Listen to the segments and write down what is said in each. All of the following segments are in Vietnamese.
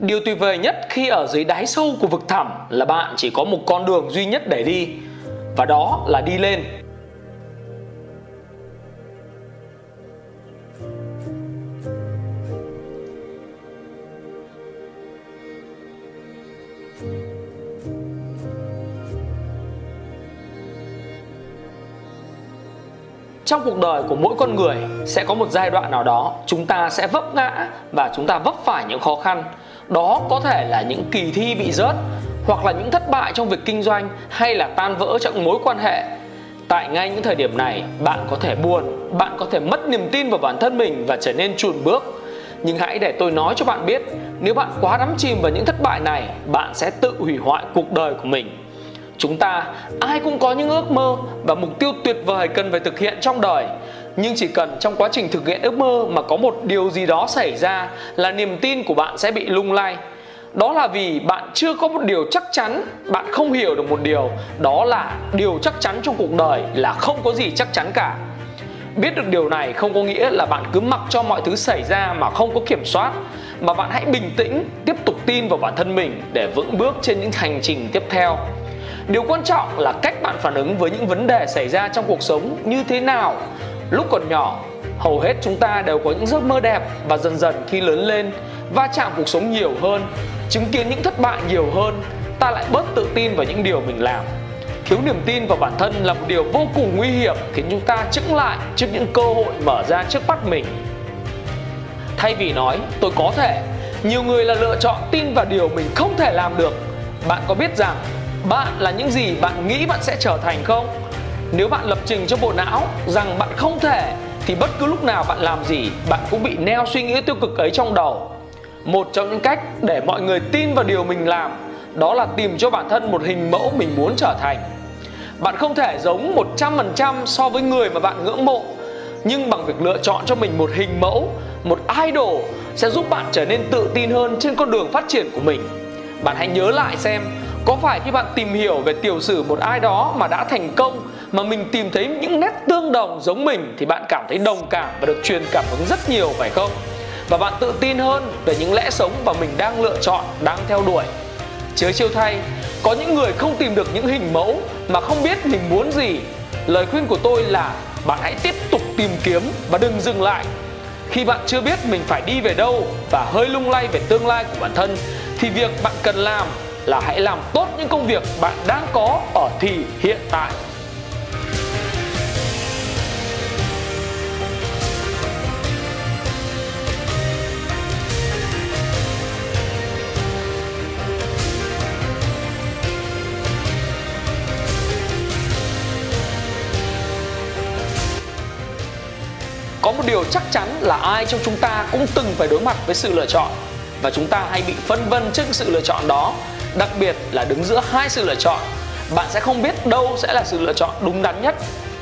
Điều tuyệt vời nhất khi ở dưới đáy sâu của vực thẳm là bạn chỉ có một con đường duy nhất để đi, và đó là đi lên. trong cuộc đời của mỗi con người sẽ có một giai đoạn nào đó chúng ta sẽ vấp ngã và chúng ta vấp phải những khó khăn đó có thể là những kỳ thi bị rớt, hoặc là những thất bại trong việc kinh doanh hay là tan vỡ trong mối quan hệ. Tại ngay những thời điểm này, bạn có thể buồn, bạn có thể mất niềm tin vào bản thân mình và trở nên chùn bước. Nhưng hãy để tôi nói cho bạn biết, nếu bạn quá đắm chìm vào những thất bại này, bạn sẽ tự hủy hoại cuộc đời của mình. Chúng ta, ai cũng có những ước mơ và mục tiêu tuyệt vời cần phải thực hiện trong đời nhưng chỉ cần trong quá trình thực hiện ước mơ mà có một điều gì đó xảy ra là niềm tin của bạn sẽ bị lung lay. Đó là vì bạn chưa có một điều chắc chắn, bạn không hiểu được một điều. Đó là điều chắc chắn trong cuộc đời là không có gì chắc chắn cả. Biết được điều này không có nghĩa là bạn cứ mặc cho mọi thứ xảy ra mà không có kiểm soát, mà bạn hãy bình tĩnh, tiếp tục tin vào bản thân mình để vững bước trên những hành trình tiếp theo. Điều quan trọng là cách bạn phản ứng với những vấn đề xảy ra trong cuộc sống như thế nào lúc còn nhỏ, hầu hết chúng ta đều có những giấc mơ đẹp và dần dần khi lớn lên, va chạm cuộc sống nhiều hơn, chứng kiến những thất bại nhiều hơn, ta lại bớt tự tin vào những điều mình làm. Thiếu niềm tin vào bản thân là một điều vô cùng nguy hiểm, khiến chúng ta chững lại trước những cơ hội mở ra trước mắt mình. Thay vì nói, tôi có thể nhiều người là lựa chọn tin vào điều mình không thể làm được. Bạn có biết rằng bạn là những gì bạn nghĩ bạn sẽ trở thành không? Nếu bạn lập trình cho bộ não rằng bạn không thể, thì bất cứ lúc nào bạn làm gì, bạn cũng bị neo suy nghĩ tiêu cực ấy trong đầu. Một trong những cách để mọi người tin vào điều mình làm, đó là tìm cho bản thân một hình mẫu mình muốn trở thành. Bạn không thể giống 100% so với người mà bạn ngưỡng mộ, nhưng bằng việc lựa chọn cho mình một hình mẫu, một idol sẽ giúp bạn trở nên tự tin hơn trên con đường phát triển của mình. Bạn hãy nhớ lại xem có phải khi bạn tìm hiểu về tiểu sử một ai đó mà đã thành công, mà mình tìm thấy những nét tương đồng giống mình, thì bạn cảm thấy đồng cảm và được truyền cảm hứng rất nhiều, phải không? Và bạn tự tin hơn về những lẽ sống mà mình đang lựa chọn, đang theo đuổi. Chớ chiêu thay, có những người không tìm được những hình mẫu mà không biết mình muốn gì. Lời khuyên của tôi là bạn hãy tiếp tục tìm kiếm và đừng dừng lại. Khi bạn chưa biết mình phải đi về đâu và hơi lung lay về tương lai của bản thân, thì việc bạn cần làm là hãy làm tốt những công việc bạn đang có ở thì hiện tại. Có một điều chắc chắn là ai trong chúng ta cũng từng phải đối mặt với sự lựa chọn và chúng ta hay bị phân vân trước sự lựa chọn đó đặc biệt là đứng giữa hai sự lựa chọn. Bạn sẽ không biết đâu sẽ là sự lựa chọn đúng đắn nhất.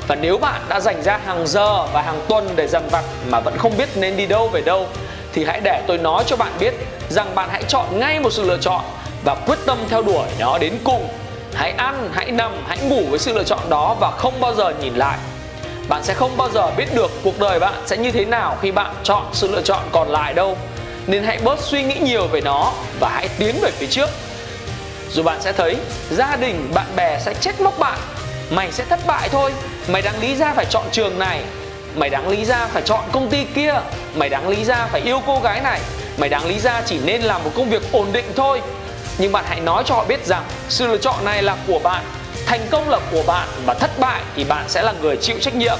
Và nếu bạn đã dành ra hàng giờ và hàng tuần để dằn vặt mà vẫn không biết nên đi đâu về đâu, thì hãy để tôi nói cho bạn biết rằng bạn hãy chọn ngay một sự lựa chọn và quyết tâm theo đuổi nó đến cùng. Hãy ăn, hãy nằm, hãy ngủ với sự lựa chọn đó và không bao giờ nhìn lại. Bạn sẽ không bao giờ biết được cuộc đời bạn sẽ như thế nào khi bạn chọn sự lựa chọn còn lại đâu. Nên hãy bớt suy nghĩ nhiều về nó và hãy tiến về phía trước rồi bạn sẽ thấy gia đình, bạn bè sẽ trách móc bạn. Mày sẽ thất bại thôi. Mày đáng lý ra phải chọn trường này. Mày đáng lý ra phải chọn công ty kia. Mày đáng lý ra phải yêu cô gái này. Mày đáng lý ra chỉ nên làm một công việc ổn định thôi. Nhưng bạn hãy nói cho họ biết rằng sự lựa chọn này là của bạn, thành công là của bạn và thất bại thì bạn sẽ là người chịu trách nhiệm.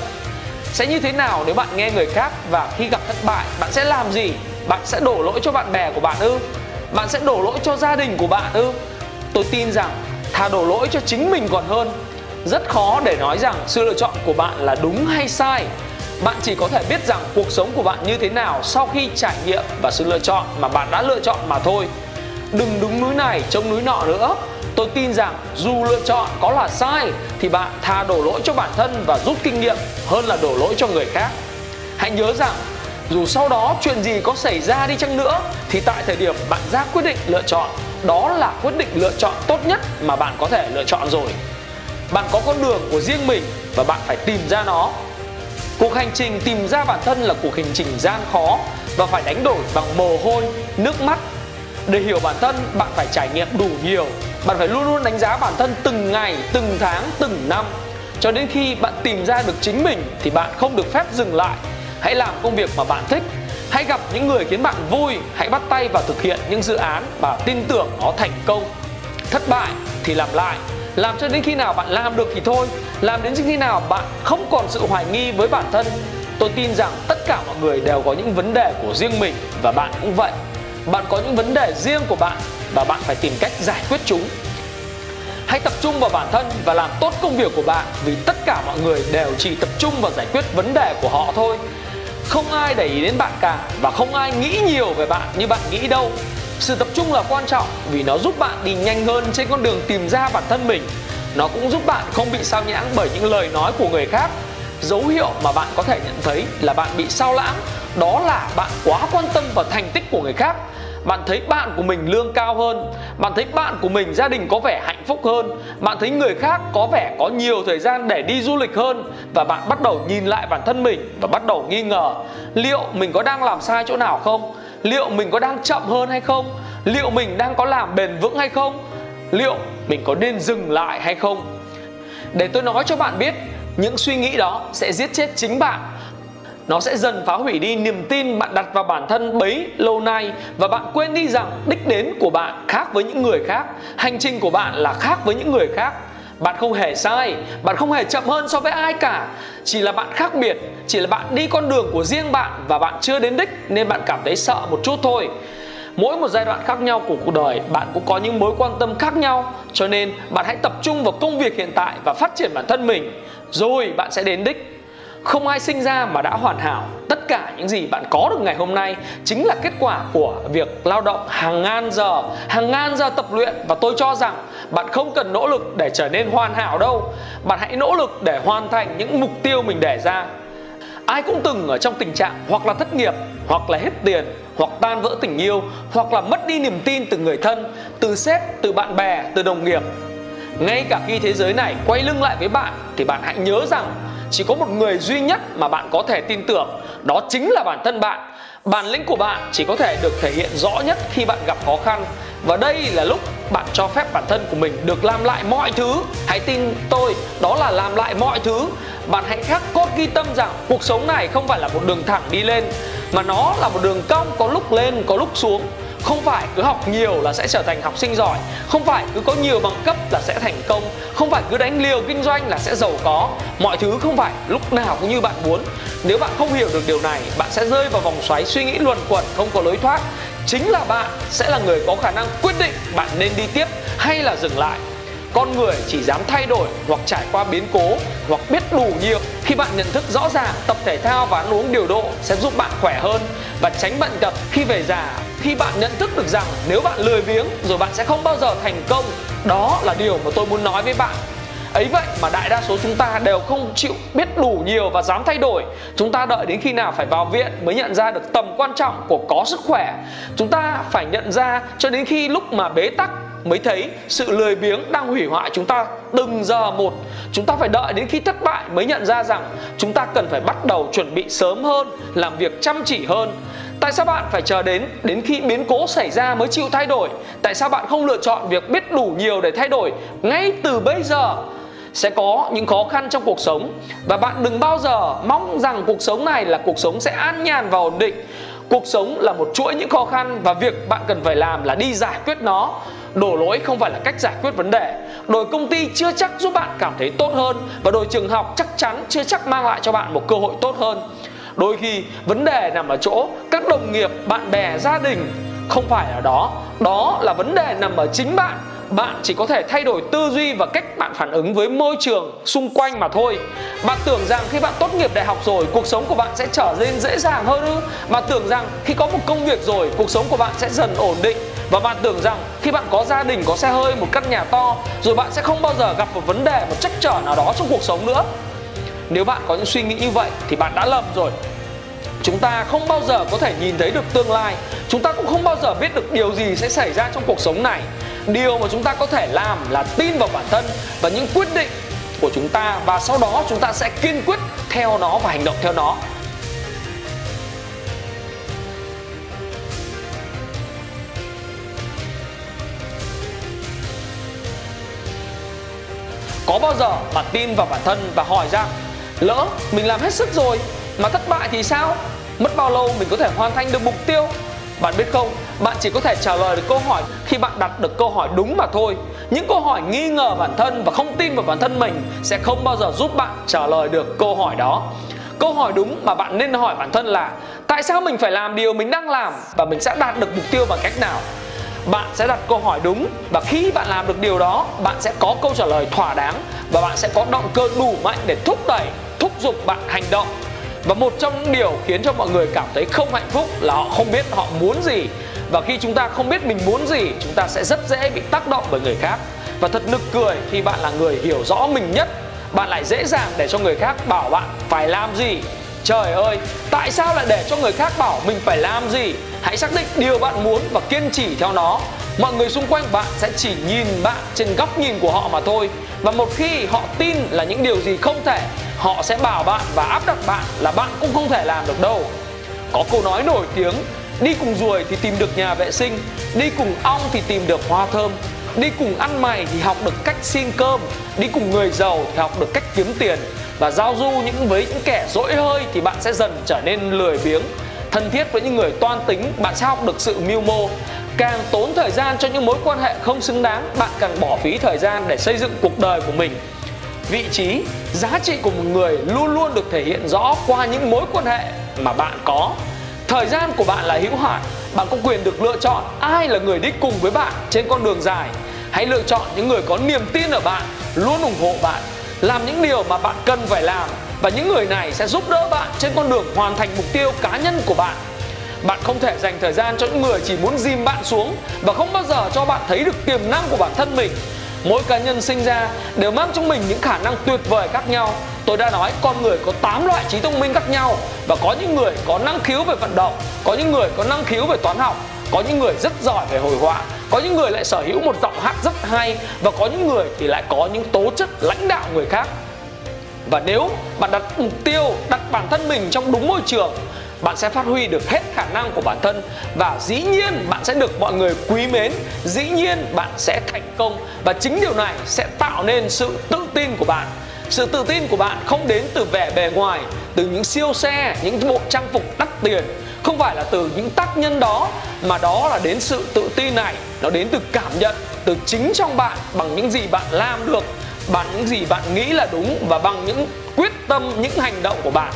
Sẽ như thế nào nếu bạn nghe người khác và khi gặp thất bại, bạn sẽ làm gì? Bạn sẽ đổ lỗi cho bạn bè của bạn ư? Bạn sẽ đổ lỗi cho gia đình của bạn ư? Tôi tin rằng thà đổ lỗi cho chính mình còn hơn. Rất khó để nói rằng sự lựa chọn của bạn là đúng hay sai. Bạn chỉ có thể biết rằng cuộc sống của bạn như thế nào sau khi trải nghiệm và sự lựa chọn mà bạn đã lựa chọn mà thôi. Đừng đứng núi này trông núi nọ nữa. Tôi tin rằng dù lựa chọn có là sai thì bạn thà đổ lỗi cho bản thân và rút kinh nghiệm hơn là đổ lỗi cho người khác. Hãy nhớ rằng dù sau đó chuyện gì có xảy ra đi chăng nữa thì tại thời điểm bạn ra quyết định lựa chọn đó là quyết định lựa chọn tốt nhất mà bạn có thể lựa chọn rồi. Bạn có con đường của riêng mình và bạn phải tìm ra nó. Cuộc hành trình tìm ra bản thân là cuộc hành trình gian khó và phải đánh đổi bằng mồ hôi, nước mắt. Để hiểu bản thân, bạn phải trải nghiệm đủ nhiều. Bạn phải luôn luôn đánh giá bản thân từng ngày, từng tháng, từng năm. Cho đến khi bạn tìm ra được chính mình thì bạn không được phép dừng lại. Hãy làm công việc mà bạn thích hãy gặp những người khiến bạn vui, hãy bắt tay vào thực hiện những dự án và tin tưởng nó thành công. Thất bại thì làm lại. Làm cho đến khi nào bạn làm được thì thôi. Làm đến khi nào bạn không còn sự hoài nghi với bản thân. Tôi tin rằng tất cả mọi người đều có những vấn đề của riêng mình và bạn cũng vậy. Bạn có những vấn đề riêng của bạn và bạn phải tìm cách giải quyết chúng. Hãy tập trung vào bản thân và làm tốt công việc của bạn vì tất cả mọi người đều chỉ tập trung vào giải quyết vấn đề của họ thôi không ai để ý đến bạn cả và không ai nghĩ nhiều về bạn như bạn nghĩ đâu. Sự tập trung là quan trọng vì nó giúp bạn đi nhanh hơn trên con đường tìm ra bản thân mình. Nó cũng giúp bạn không bị sao nhãng bởi những lời nói của người khác. Dấu hiệu mà bạn có thể nhận thấy là bạn bị sao lãng đó là bạn quá quan tâm vào thành tích của người khác bạn thấy bạn của mình lương cao hơn. Bạn thấy bạn của mình gia đình có vẻ hạnh phúc hơn. Bạn thấy người khác có vẻ có nhiều thời gian để đi du lịch hơn. Và bạn bắt đầu nhìn lại bản thân mình và bắt đầu nghi ngờ liệu mình có đang làm sai chỗ nào không? Liệu mình có đang chậm hơn hay không? Liệu mình đang có làm bền vững hay không? Liệu mình có nên dừng lại hay không? Để tôi nói cho bạn biết, những suy nghĩ đó sẽ giết chết chính bạn nó sẽ dần phá hủy đi niềm tin bạn đặt vào bản thân bấy lâu nay và bạn quên đi rằng đích đến của bạn khác với những người khác, hành trình của bạn là khác với những người khác. Bạn không hề sai, bạn không hề chậm hơn so với ai cả. Chỉ là bạn khác biệt, chỉ là bạn đi con đường của riêng bạn và bạn chưa đến đích nên bạn cảm thấy sợ một chút thôi. Mỗi một giai đoạn khác nhau của cuộc đời, bạn cũng có những mối quan tâm khác nhau, cho nên bạn hãy tập trung vào công việc hiện tại và phát triển bản thân mình. Rồi bạn sẽ đến đích không ai sinh ra mà đã hoàn hảo. Tất cả những gì bạn có được ngày hôm nay chính là kết quả của việc lao động hàng ngàn giờ, hàng ngàn giờ tập luyện. Và tôi cho rằng bạn không cần nỗ lực để trở nên hoàn hảo đâu. Bạn hãy nỗ lực để hoàn thành những mục tiêu mình đề ra. Ai cũng từng ở trong tình trạng hoặc là thất nghiệp, hoặc là hết tiền, hoặc tan vỡ tình yêu, hoặc là mất đi niềm tin từ người thân, từ sếp, từ bạn bè, từ đồng nghiệp. Ngay cả khi thế giới này quay lưng lại với bạn thì bạn hãy nhớ rằng chỉ có một người duy nhất mà bạn có thể tin tưởng, đó chính là bản thân bạn. Bản lĩnh của bạn chỉ có thể được thể hiện rõ nhất khi bạn gặp khó khăn. Và đây là lúc bạn cho phép bản thân của mình được làm lại mọi thứ. Hãy tin tôi, đó là làm lại mọi thứ. Bạn hãy khắc cốt ghi tâm rằng cuộc sống này không phải là một đường thẳng đi lên, mà nó là một đường cong có lúc lên, có lúc xuống không phải cứ học nhiều là sẽ trở thành học sinh giỏi, không phải cứ có nhiều bằng cấp là sẽ thành công, không phải cứ đánh liều kinh doanh là sẽ giàu có. Mọi thứ không phải lúc nào cũng như bạn muốn. Nếu bạn không hiểu được điều này, bạn sẽ rơi vào vòng xoáy suy nghĩ luẩn quẩn, không có lối thoát. Chính là bạn sẽ là người có khả năng quyết định bạn nên đi tiếp hay là dừng lại. Con người chỉ dám thay đổi hoặc trải qua biến cố hoặc biết đủ nhiều khi bạn nhận thức rõ ràng tập thể thao và ăn uống điều độ sẽ giúp bạn khỏe hơn và tránh bệnh tật khi về già khi bạn nhận thức được rằng nếu bạn lười biếng rồi bạn sẽ không bao giờ thành công, đó là điều mà tôi muốn nói với bạn. Ấy vậy mà đại đa số chúng ta đều không chịu biết đủ nhiều và dám thay đổi. Chúng ta đợi đến khi nào phải vào viện mới nhận ra được tầm quan trọng của có sức khỏe. Chúng ta phải nhận ra cho đến khi lúc mà bế tắc mới thấy sự lười biếng đang hủy hoại chúng ta từng giờ một. Chúng ta phải đợi đến khi thất bại mới nhận ra rằng chúng ta cần phải bắt đầu chuẩn bị sớm hơn, làm việc chăm chỉ hơn tại sao bạn phải chờ đến đến khi biến cố xảy ra mới chịu thay đổi? Tại sao bạn không lựa chọn việc biết đủ nhiều để thay đổi? Ngay từ bây giờ sẽ có những khó khăn trong cuộc sống. Và bạn đừng bao giờ mong rằng cuộc sống này là cuộc sống sẽ an nhàn và ổn định. Cuộc sống là một chuỗi những khó khăn và việc bạn cần phải làm là đi giải quyết nó. Đổ lỗi không phải là cách giải quyết vấn đề. Đổi công ty chưa chắc giúp bạn cảm thấy tốt hơn và đổi trường học chắc chắn chưa chắc mang lại cho bạn một cơ hội tốt hơn đôi khi vấn đề nằm ở chỗ các đồng nghiệp, bạn bè, gia đình không phải ở đó. Đó là vấn đề nằm ở chính bạn. Bạn chỉ có thể thay đổi tư duy và cách bạn phản ứng với môi trường xung quanh mà thôi. Bạn tưởng rằng khi bạn tốt nghiệp đại học rồi, cuộc sống của bạn sẽ trở nên dễ dàng hơn ư? Bạn tưởng rằng khi có một công việc rồi, cuộc sống của bạn sẽ dần ổn định. Và bạn tưởng rằng khi bạn có gia đình, có xe hơi, một căn nhà to, rồi bạn sẽ không bao giờ gặp một vấn đề, một trắc trở nào đó trong cuộc sống nữa nếu bạn có những suy nghĩ như vậy thì bạn đã lầm rồi. Chúng ta không bao giờ có thể nhìn thấy được tương lai. Chúng ta cũng không bao giờ biết được điều gì sẽ xảy ra trong cuộc sống này. Điều mà chúng ta có thể làm là tin vào bản thân và những quyết định của chúng ta và sau đó chúng ta sẽ kiên quyết theo nó và hành động theo nó. Có bao giờ bạn tin vào bản thân và hỏi rằng lỡ mình làm hết sức rồi mà thất bại thì sao? Mất bao lâu mình có thể hoàn thành được mục tiêu? Bạn biết không, bạn chỉ có thể trả lời được câu hỏi khi bạn đặt được câu hỏi đúng mà thôi. Những câu hỏi nghi ngờ bản thân và không tin vào bản thân mình sẽ không bao giờ giúp bạn trả lời được câu hỏi đó. Câu hỏi đúng mà bạn nên hỏi bản thân là, tại sao mình phải làm điều mình đang làm? Và mình sẽ đạt được mục tiêu bằng cách nào? Bạn sẽ đặt câu hỏi đúng và khi bạn làm được điều đó, bạn sẽ có câu trả lời thỏa đáng và bạn sẽ có động cơ đủ mạnh để thúc đẩy thúc giục bạn hành động. Và một trong những điều khiến cho mọi người cảm thấy không hạnh phúc là họ không biết họ muốn gì. Và khi chúng ta không biết mình muốn gì, chúng ta sẽ rất dễ bị tác động bởi người khác. Và thật nực cười khi bạn là người hiểu rõ mình nhất, bạn lại dễ dàng để cho người khác bảo bạn phải làm gì. Trời ơi, tại sao lại để cho người khác bảo mình phải làm gì? Hãy xác định điều bạn muốn và kiên trì theo nó. Mọi người xung quanh bạn sẽ chỉ nhìn bạn trên góc nhìn của họ mà thôi. Và một khi họ tin là những điều gì không thể họ sẽ bảo bạn và áp đặt bạn là bạn cũng không thể làm được đâu. Có câu nói nổi tiếng, đi cùng ruồi thì tìm được nhà vệ sinh, đi cùng ong thì tìm được hoa thơm, đi cùng ăn mày thì học được cách xin cơm, đi cùng người giàu thì học được cách kiếm tiền. Và giao du những với những kẻ dỗi hơi thì bạn sẽ dần trở nên lười biếng. Thân thiết với những người toan tính, bạn sẽ học được sự mưu mô. Càng tốn thời gian cho những mối quan hệ không xứng đáng, bạn càng bỏ phí thời gian để xây dựng cuộc đời của mình vị trí, giá trị của một người luôn luôn được thể hiện rõ qua những mối quan hệ mà bạn có. Thời gian của bạn là hữu hạn, bạn có quyền được lựa chọn ai là người đi cùng với bạn trên con đường dài. Hãy lựa chọn những người có niềm tin ở bạn, luôn ủng hộ bạn, làm những điều mà bạn cần phải làm và những người này sẽ giúp đỡ bạn trên con đường hoàn thành mục tiêu cá nhân của bạn. Bạn không thể dành thời gian cho những người chỉ muốn dìm bạn xuống và không bao giờ cho bạn thấy được tiềm năng của bản thân mình mỗi cá nhân sinh ra đều mang trong mình những khả năng tuyệt vời khác nhau. Tôi đã nói, con người có 8 loại trí thông minh khác nhau và có những người có năng khiếu về vận động, có những người có năng khiếu về toán học, có những người rất giỏi về hội họa, có những người lại sở hữu một giọng hát rất hay và có những người thì lại có những tố chất lãnh đạo người khác. Và nếu bạn đặt mục tiêu, đặt bản thân mình trong đúng môi trường bạn sẽ phát huy được hết khả năng của bản thân và dĩ nhiên bạn sẽ được mọi người quý mến. Dĩ nhiên bạn sẽ thành công và chính điều này sẽ tạo nên sự tự tin của bạn. Sự tự tin của bạn không đến từ vẻ bề ngoài, từ những siêu xe, những bộ trang phục đắt tiền. Không phải là từ những tác nhân đó, mà đó là đến sự tự tin này. Nó đến từ cảm nhận, từ chính trong bạn, bằng những gì bạn làm được, bằng những gì bạn nghĩ là đúng và bằng những quyết tâm, những hành động của bạn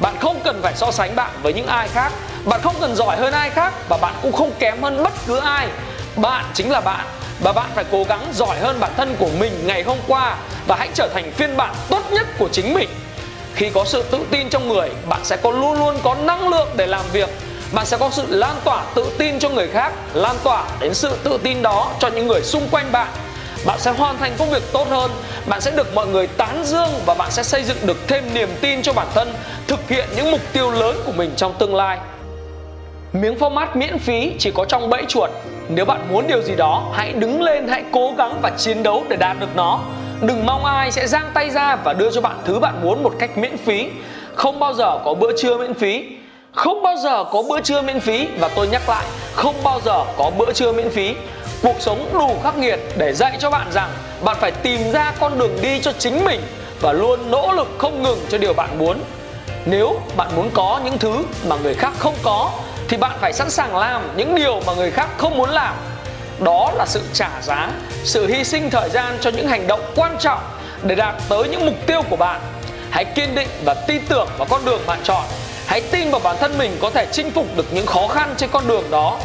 bạn không cần phải so sánh bạn với những ai khác. Bạn không cần giỏi hơn ai khác và bạn cũng không kém hơn bất cứ ai. Bạn chính là bạn và bạn phải cố gắng giỏi hơn bản thân của mình ngày hôm qua và hãy trở thành phiên bản tốt nhất của chính mình. Khi có sự tự tin trong người, bạn sẽ có luôn luôn có năng lượng để làm việc. Bạn sẽ có sự lan tỏa tự tin cho người khác, lan tỏa đến sự tự tin đó cho những người xung quanh bạn bạn sẽ hoàn thành công việc tốt hơn, bạn sẽ được mọi người tán dương và bạn sẽ xây dựng được thêm niềm tin cho bản thân, thực hiện những mục tiêu lớn của mình trong tương lai. Miếng format miễn phí chỉ có trong bẫy chuột. Nếu bạn muốn điều gì đó, hãy đứng lên, hãy cố gắng và chiến đấu để đạt được nó. Đừng mong ai sẽ giang tay ra và đưa cho bạn thứ bạn muốn một cách miễn phí. Không bao giờ có bữa trưa miễn phí. Không bao giờ có bữa trưa miễn phí và tôi nhắc lại, không bao giờ có bữa trưa miễn phí cuộc sống đủ khắc nghiệt để dạy cho bạn rằng bạn phải tìm ra con đường đi cho chính mình và luôn nỗ lực không ngừng cho điều bạn muốn. Nếu bạn muốn có những thứ mà người khác không có, thì bạn phải sẵn sàng làm những điều mà người khác không muốn làm. Đó là sự trả giá, sự hy sinh thời gian cho những hành động quan trọng để đạt tới những mục tiêu của bạn. Hãy kiên định và tin tưởng vào con đường bạn chọn. Hãy tin vào bản thân mình có thể chinh phục được những khó khăn trên con đường đó.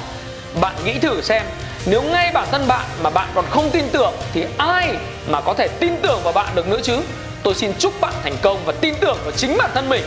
Bạn nghĩ thử xem nếu ngay bản thân bạn mà bạn còn không tin tưởng thì ai mà có thể tin tưởng vào bạn được nữa chứ? Tôi xin chúc bạn thành công và tin tưởng vào chính bản thân mình.